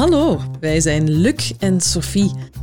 Hallo, wij zijn Luc en Sophie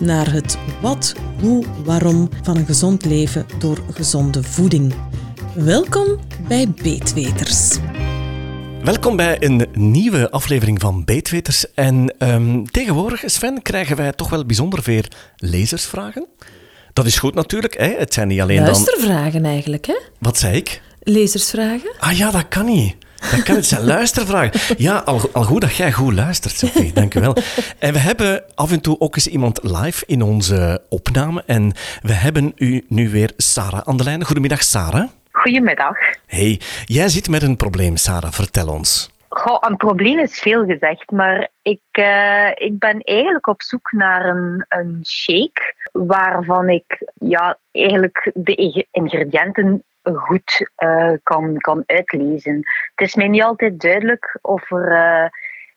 naar het wat, hoe, waarom van een gezond leven door gezonde voeding. Welkom bij Beetweters. Welkom bij een nieuwe aflevering van Beetweters. En ehm, tegenwoordig, Sven, krijgen wij toch wel bijzonder veel lezersvragen. Dat is goed natuurlijk. Hè? Het zijn niet alleen dan... Luistervragen eigenlijk, hè? Wat zei ik? Lezersvragen? Ah ja, dat kan niet. Dat kan het zijn luistervragen. Ja, al, al goed dat jij goed luistert, Sophie. Dank je wel. En we hebben af en toe ook eens iemand live in onze opname. En we hebben u nu weer Sarah aan de lijn. Goedemiddag, Sarah. Goedemiddag. Hey, jij zit met een probleem, Sarah. Vertel ons. Goh, een probleem is veel gezegd, maar ik, eh, ik ben eigenlijk op zoek naar een, een shake waarvan ik ja, eigenlijk de ingrediënten goed uh, kan, kan uitlezen. Het is mij niet altijd duidelijk of er uh,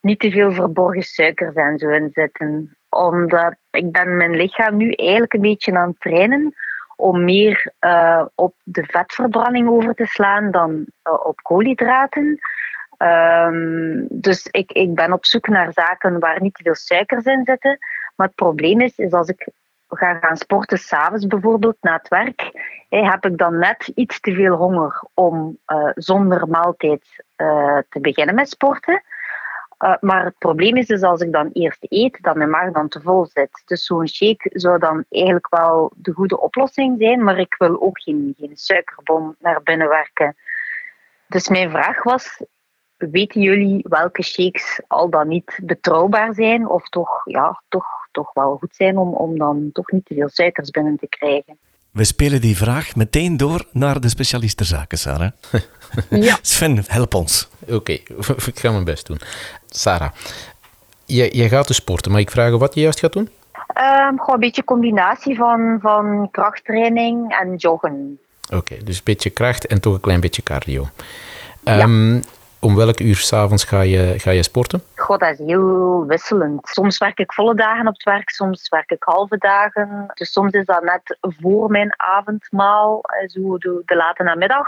niet te veel verborgen suikers en zo in zitten. Omdat ik ben mijn lichaam nu eigenlijk een beetje aan het trainen om meer uh, op de vetverbranding over te slaan dan op koolhydraten. Um, dus ik, ik ben op zoek naar zaken waar niet te veel suikers in zitten. Maar het probleem is, is als ik ga gaan sporten, s'avonds bijvoorbeeld, na het werk, heb ik dan net iets te veel honger om uh, zonder maaltijd uh, te beginnen met sporten. Uh, maar het probleem is dus als ik dan eerst eet, dat mijn maag dan te vol zit. Dus zo'n shake zou dan eigenlijk wel de goede oplossing zijn, maar ik wil ook geen, geen suikerbom naar binnen werken. Dus mijn vraag was, weten jullie welke shakes al dan niet betrouwbaar zijn of toch, ja, toch, toch wel goed zijn om, om dan toch niet te veel suikers binnen te krijgen? We spelen die vraag meteen door naar de specialist ter zaken, Sarah. Ja. Sven, help ons. Oké, okay, ik ga mijn best doen. Sarah, jij, jij gaat dus sporten, maar ik vraag wat je juist gaat doen? Um, gewoon een beetje combinatie van, van krachttraining en joggen. Oké, okay, dus een beetje kracht en toch een klein beetje cardio. Um, ja. Om welk uur s'avonds ga je, ga je sporten? God, dat is heel wisselend. Soms werk ik volle dagen op het werk, soms werk ik halve dagen. Dus soms is dat net voor mijn avondmaal, zo de, de late namiddag.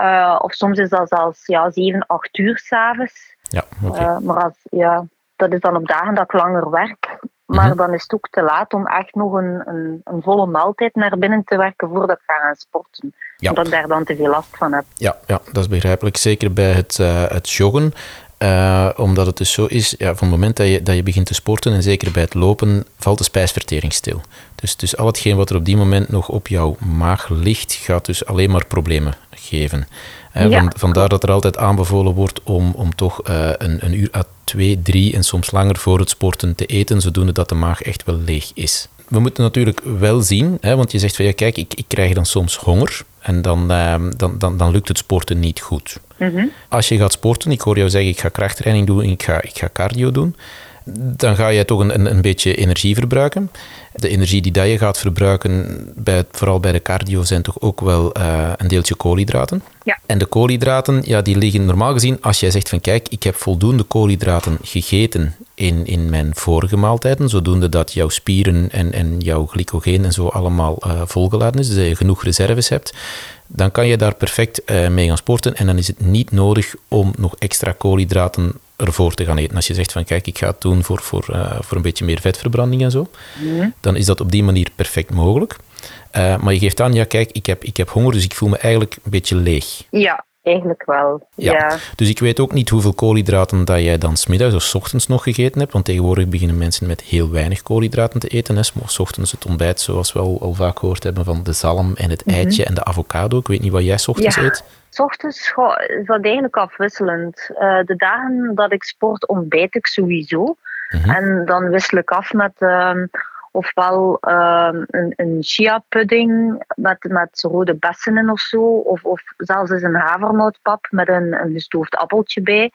Uh, of soms is dat zelfs ja, 7, 8 uur s'avonds. Ja, okay. uh, maar als, ja, dat is dan op dagen dat ik langer werk. Maar mm -hmm. dan is het ook te laat om echt nog een, een, een, volle maaltijd naar binnen te werken voordat ik ga gaan sporten. Ja. Omdat ik daar dan te veel last van heb. Ja, ja dat is begrijpelijk. Zeker bij het, uh, het joggen. Uh, omdat het dus zo is, ja, van het moment dat je, dat je begint te sporten en zeker bij het lopen, valt de spijsvertering stil. Dus, dus al hetgeen wat er op die moment nog op jouw maag ligt, gaat dus alleen maar problemen geven. Uh, Ja. van, vandaar dat er altijd aanbevolen wordt om, om toch uh, een, een uur à twee, drie en soms langer voor het sporten te eten, zodoende dat de maag echt wel leeg is. We moeten natuurlijk wel zien, hè, want je zegt van ja, kijk, ik, ik krijg dan soms honger en dan, uh, dan, dan, dan lukt het sporten niet goed. Mm -hmm. Als je gaat sporten, ik hoor jou zeggen, ik ga krachttraining doen, ik ga, ik ga cardio doen, dan ga je toch een, een, een beetje energie verbruiken. De energie die dat je gaat verbruiken, bij, vooral bij de cardio, zijn toch ook wel uh, een deeltje koolhydraten. Ja. En de koolhydraten, ja, die liggen normaal gezien, als jij zegt van kijk, ik heb voldoende koolhydraten gegeten in, in mijn vorige maaltijden, zodoende dat jouw spieren en, en jouw glycogeen en zo allemaal uh, volgeladen is, dus dat je genoeg reserves hebt, dan kan je daar perfect uh, mee gaan sporten en dan is het niet nodig om nog extra koolhydraten ervoor te gaan eten. Als je zegt van kijk, ik ga het doen voor, voor, uh, voor een beetje meer vetverbranding en zo, mm. Dan is dat op die manier perfect mogelijk. Uh, maar je geeft aan, ja kijk, ik heb, ik heb honger, dus ik voel me eigenlijk een beetje leeg. Ja, eigenlijk wel. Ja. ja. Dus ik weet ook niet hoeveel koolhydraten dat jij dan smiddags of s ochtends nog gegeten hebt, want tegenwoordig beginnen mensen met heel weinig koolhydraten te eten. Hè. S ochtends het ontbijt, zoals we al, al vaak gehoord hebben, van de zalm en het eitje mm -hmm. en de avocado. Ik weet niet wat jij s ochtends ja. eet. S ochtends is dat eigenlijk afwisselend. Uh, de dagen dat ik sport, ontbijt ik sowieso. Mhm. Mm -hmm. En dan wissel ik af met uh, ofwel ehm, een, een chia-pudding met, met rode bessen in of zo, of, of zelfs eens een havermoutpap met een, een gestoofd appeltje bij.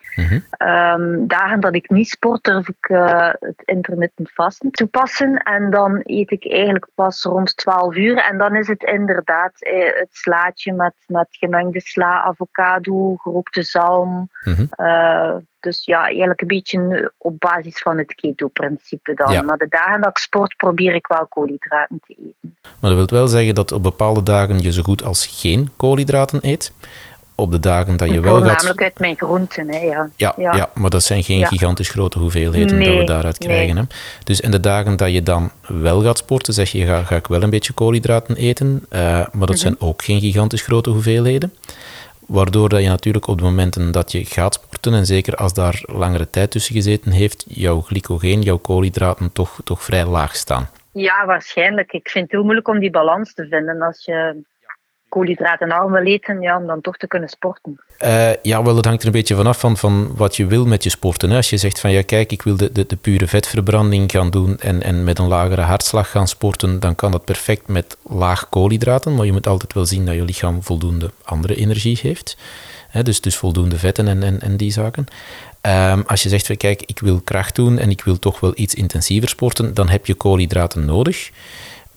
Ehm, dagen dat ik niet sport, durf ik uh, het intermittent vasten toepassen. En dan eet ik eigenlijk pas rond 12 uur. En dan is het inderdaad eh, het slaatje met, met gemengde sla, avocado, gerookte zalm. Mhm. Eh, dus ja, eigenlijk een beetje op basis van het keto-principe dan. Ja. Maar de dagen dat ik sport, probeer ik wel koolhydraten te eten. Maar dat wil wel zeggen dat op bepaalde dagen je zo goed als geen koolhydraten eet. Op de dagen dat je wel gaat... namelijk uit mijn groenten, hè, ja. Ja, ja. maar dat zijn geen Ja. gigantisch grote hoeveelheden dat we daaruit nee. krijgen. Hè? Dus en de dagen dat je dan wel gaat sporten, zeg je, ga, ga ik wel een beetje koolhydraten eten, eh, maar Mhm. dat zijn ook geen gigantisch grote hoeveelheden. Waardoor dat je natuurlijk op de momenten dat je gaat sporten, en zeker als daar langere tijd tussen gezeten heeft, jouw glycogeen, jouw koolhydraten toch, toch vrij laag staan. Ja, waarschijnlijk. Ik vind het heel moeilijk om die balans te vinden. Als je koolhydratenarm wil eten, ja, om dan toch te kunnen sporten. Eh, ja, wel, dat hangt er een beetje vanaf van, van wat je wil met je sporten. Hè. Als je zegt van ja, kijk, ik wil de, de, de pure vetverbranding gaan doen en, en met een lagere hartslag gaan sporten, dan kan dat perfect met laag koolhydraten. Maar je moet altijd wel zien dat je lichaam voldoende andere energie heeft. Hè, dus, dus voldoende vetten en, en, en die zaken. Ehm, als je zegt van kijk, ik wil kracht doen en ik wil toch wel iets intensiever sporten, dan heb je koolhydraten nodig.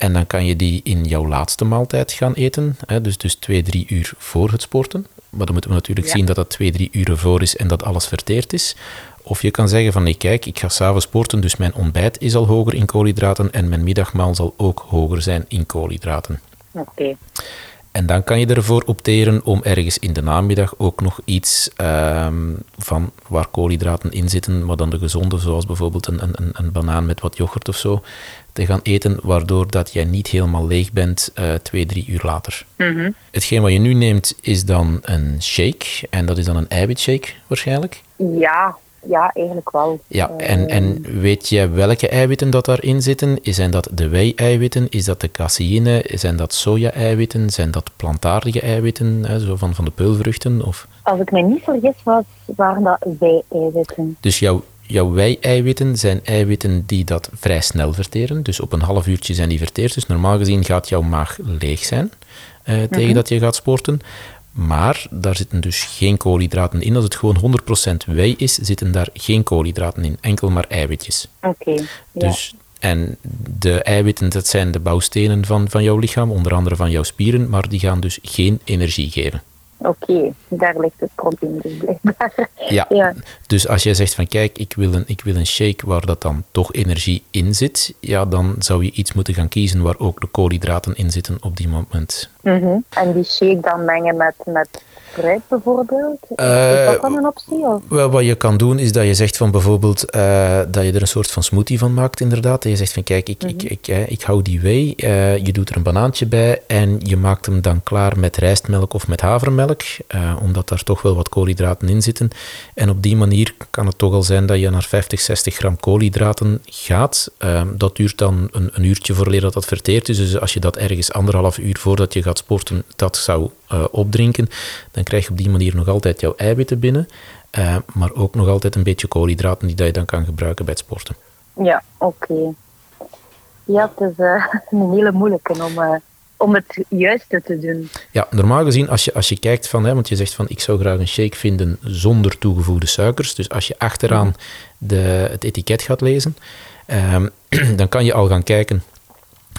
En dan kan je die in jouw laatste maaltijd gaan eten. Hè, dus, dus twee, drie uur voor het sporten. Maar dan moeten we natuurlijk Ja. zien dat dat twee, drie uren voor is en dat alles verteerd is. Of je kan zeggen van nee, kijk, ik ga s'avonds sporten, dus mijn ontbijt is al hoger in koolhydraten en mijn middagmaal zal ook hoger zijn in koolhydraten. Oké. En dan kan je ervoor opteren om ergens in de namiddag ook nog iets ehm, van waar koolhydraten in zitten, maar dan de gezonde, zoals bijvoorbeeld een, een, een banaan met wat yoghurt of zo, te gaan eten, waardoor dat jij niet helemaal leeg bent eh, twee, drie uur later. Mhm. Hetgeen wat je nu neemt is dan een shake, en dat is dan een eiwitshake waarschijnlijk. Ja, ja, eigenlijk wel. Ja, en, en weet je welke eiwitten dat daarin zitten? Zijn dat de wei-eiwitten? Is dat de caseïne? Zijn dat soja-eiwitten? Zijn dat plantaardige eiwitten, hè, zo van, van de peulvruchten? Of... Als ik me niet vergis, was, waren dat wij-eiwitten. Dus jouw, jouw wei-eiwitten zijn eiwitten die dat vrij snel verteren. Dus op een half uurtje zijn die verteerd. Dus normaal gezien gaat jouw maag leeg zijn eh, tegen dat je gaat sporten. Maar daar zitten dus geen koolhydraten in. Als het gewoon 100% wei is, zitten daar geen koolhydraten in. Enkel maar eiwitjes. Oké. Dus, en de eiwitten, dat zijn de bouwstenen van, van jouw lichaam, onder andere van jouw spieren, maar die gaan dus geen energie geven. Oké, daar ligt het probleem dus blijkbaar. Ja. Ja. Dus als jij zegt van kijk, ik wil, een, ik wil een shake waar dat dan toch energie in zit, ja, dan zou je iets moeten gaan kiezen waar ook de koolhydraten in zitten op die moment. Mhm. En die shake dan mengen met, met fruit bijvoorbeeld? Eh, is dat dan een optie? Of? Wel, wat je kan doen is dat je zegt van bijvoorbeeld eh, dat je er een soort van smoothie van maakt, inderdaad. Dat je zegt van kijk, ik, ik, ik, eh, ik hou die eh, je doet er een banaantje bij en je maakt hem dan klaar met rijstmelk of met havermelk, eh, omdat daar toch wel wat koolhydraten in zitten. En op die manier kan het toch al zijn dat je naar 50, 60 gram koolhydraten gaat. Eh, dat duurt dan een, een uurtje voordat dat dat verteerd is. Dus als je dat ergens anderhalf uur voordat je gaat sporten, dat zou eh, opdrinken, dan krijg je op die manier nog altijd jouw eiwitten binnen. Eh, maar ook nog altijd een beetje koolhydraten die dat je dan kan gebruiken bij het sporten. Ja, oké. Ja, het is eh, een hele moeilijke om, om het juiste te doen. Ja, normaal gezien, als je, als je kijkt van, hè, want je zegt van ik zou graag een shake vinden zonder toegevoegde suikers. Dus als je achteraan de, het etiket gaat lezen, ehm, dan kan je al gaan kijken.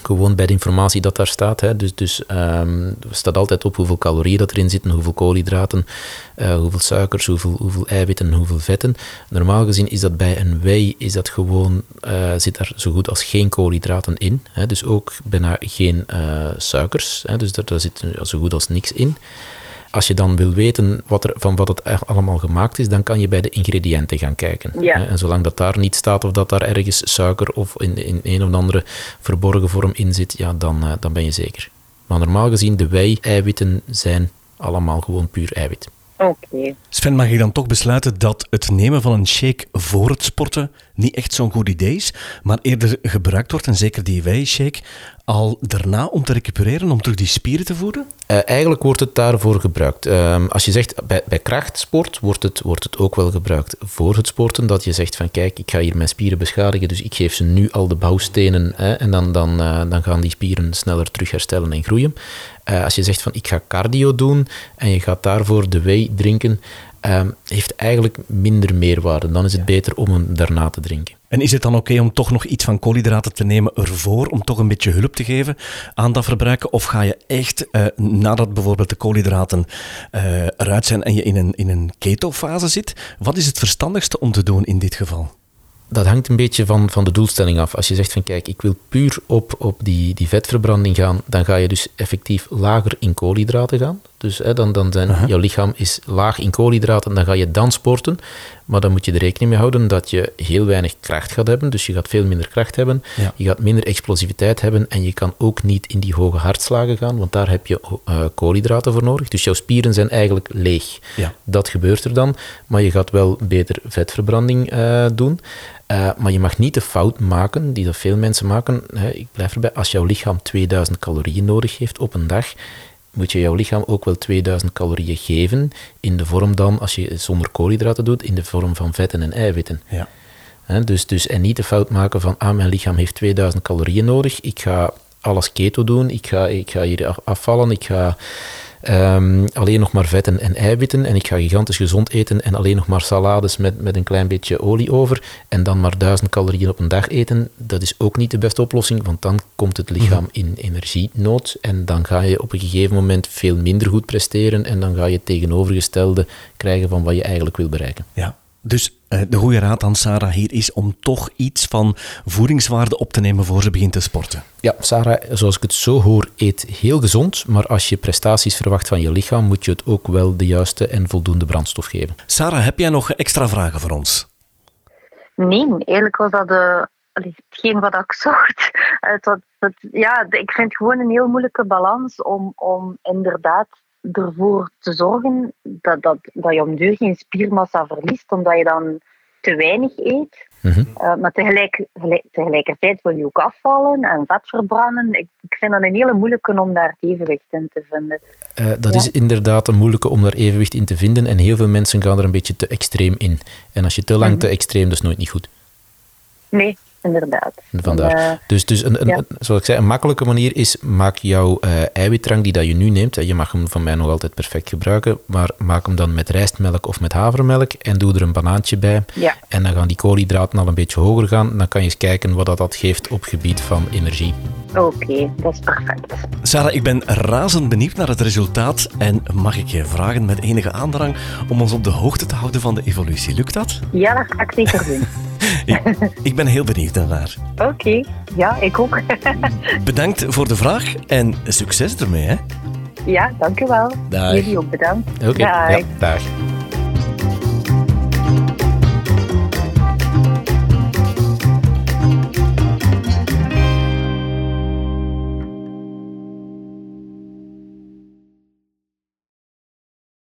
Gewoon bij de informatie dat daar staat. Hè. Dus, dus ehm, staat altijd op hoeveel calorieën dat erin zitten, hoeveel koolhydraten, eh, hoeveel suikers, hoeveel, hoeveel eiwitten, hoeveel vetten. Normaal gezien is dat bij een wei, is dat gewoon, eh, zit daar zo goed als geen koolhydraten in. Hè. Dus ook bijna geen eh, suikers. Hè. Dus daar, daar zit zo goed als niks in. Als je dan wil weten wat er, van wat het echt allemaal gemaakt is, dan kan je bij de ingrediënten gaan kijken. Ja. Hè. En zolang dat daar niet staat of dat daar ergens suiker of in, in een of andere verborgen vorm in zit, ja, dan, eh, dan ben je zeker. Maar normaal gezien, de wei-eiwitten zijn allemaal gewoon puur eiwit. Oké. Sven, mag ik dan toch besluiten dat het nemen van een shake voor het sporten niet echt zo'n goed idee is, maar eerder gebruikt wordt, en zeker die wei-shake, al daarna om te recupereren, om terug die spieren te voeden? Uh, eigenlijk wordt het daarvoor gebruikt. Uh, als je zegt bij, bij krachtsport wordt het, wordt het ook wel gebruikt voor het sporten. Dat je zegt van kijk, ik ga hier mijn spieren beschadigen, dus ik geef ze nu al de bouwstenen hè, en dan, dan, uh, dan gaan die spieren sneller terug herstellen en groeien. als je zegt van ik ga cardio doen en je gaat daarvoor de whey drinken, um, heeft eigenlijk minder meerwaarde. Dan is het beter om hem daarna te drinken. En is het dan oké om toch nog iets van koolhydraten te nemen ervoor, om toch een beetje hulp te geven aan dat verbruiken? Of ga je echt, uh, nadat bijvoorbeeld de koolhydraten uh, eruit zijn en je in een, in een ketofase zit, wat is het verstandigste om te doen in dit geval? dat hangt een beetje van, van de doelstelling af. Als je zegt van kijk, ik wil puur op, op die, die vetverbranding gaan, dan ga je dus effectief lager in koolhydraten gaan. Dus hè, dan, dan zijn, jouw lichaam is laag in koolhydraten, dan ga je dan sporten. Maar dan moet je er rekening mee houden dat je heel weinig kracht gaat hebben. Dus je gaat veel minder kracht hebben, je gaat minder explosiviteit hebben en je kan ook niet in die hoge hartslagen gaan, want daar heb je uh, koolhydraten voor nodig. Dus jouw spieren zijn eigenlijk leeg. Ja. Dat gebeurt er dan, maar je gaat wel beter vetverbranding uh, doen. Uh, maar je mag niet de fout maken die dat veel mensen maken. Hè, ik blijf erbij, als jouw lichaam 2000 calorieën nodig heeft op een dag, moet je jouw lichaam ook wel 2000 calorieën geven. In de vorm dan, als je zonder koolhydraten doet, in de vorm van vetten en eiwitten. Ja. Hè, dus, dus, en niet de fout maken van, ah, mijn lichaam heeft 2000 calorieën nodig, ik ga alles keto doen, ik ga, ik ga hier afvallen, ik ga Um, alleen nog maar vetten en eiwitten. En ik ga gigantisch gezond eten en alleen nog maar salades met, met een klein beetje olie over. En dan maar duizend calorieën op een dag eten. Dat is ook niet de beste oplossing, want dan komt het lichaam mhm. in energienood. En dan ga je op een gegeven moment veel minder goed presteren. En dan ga je het tegenovergestelde krijgen van wat je eigenlijk wil bereiken. Ja. Dus de goede raad aan Sarah hier is om toch iets van voedingswaarde op te nemen voor ze begint te sporten. Ja, Sarah, zoals ik het zo hoor, eet heel gezond, maar als je prestaties verwacht van je lichaam, moet je het ook wel de juiste en voldoende brandstof geven. Sarah, heb jij nog extra vragen voor ons? Nee, eigenlijk was dat de, hetgeen wat ik zocht. Het, ja, ik vind het gewoon een heel moeilijke balans om, om inderdaad ervoor te zorgen dat, dat, dat je om duur geen spiermassa verliest, omdat je dan te weinig eet. Mhm. uh, maar tegelijk, tegelijkertijd wil je ook afvallen en vet verbranden. Ik, ik vind dat een hele moeilijke om daar evenwicht in te vinden. Uh, dat is inderdaad een moeilijke om daar evenwicht in te vinden. En heel veel mensen gaan er een beetje te extreem in. En als je te lang mhm. te extreem, dat is nooit niet goed. Nee, inderdaad. Vandaar. Uh, dus dus een, een, zoals ik zei, een makkelijke manier is, maak jouw uh, eiwitdrank die dat je nu neemt, je mag hem van mij nog altijd perfect gebruiken, maar maak hem dan met rijstmelk of met havermelk en doe er een banaantje bij. Ja. En dan gaan die koolhydraten al een beetje hoger gaan. Dan kan je eens kijken wat dat, dat geeft op gebied van energie. Oké, dat is perfect. Sarah, ik ben razend benieuwd naar het resultaat en mag ik je vragen met enige aandrang om ons op de hoogte te houden van de evolutie. Lukt dat? Ja, dat ga ik zeker doen. ik, ik, ben heel benieuwd naar. Oké, ja, ik ook. bedankt voor de vraag en succes ermee. Hè? Ja, dank u wel. Dag. Jullie ook bedankt. Oké, okay. ja, dag.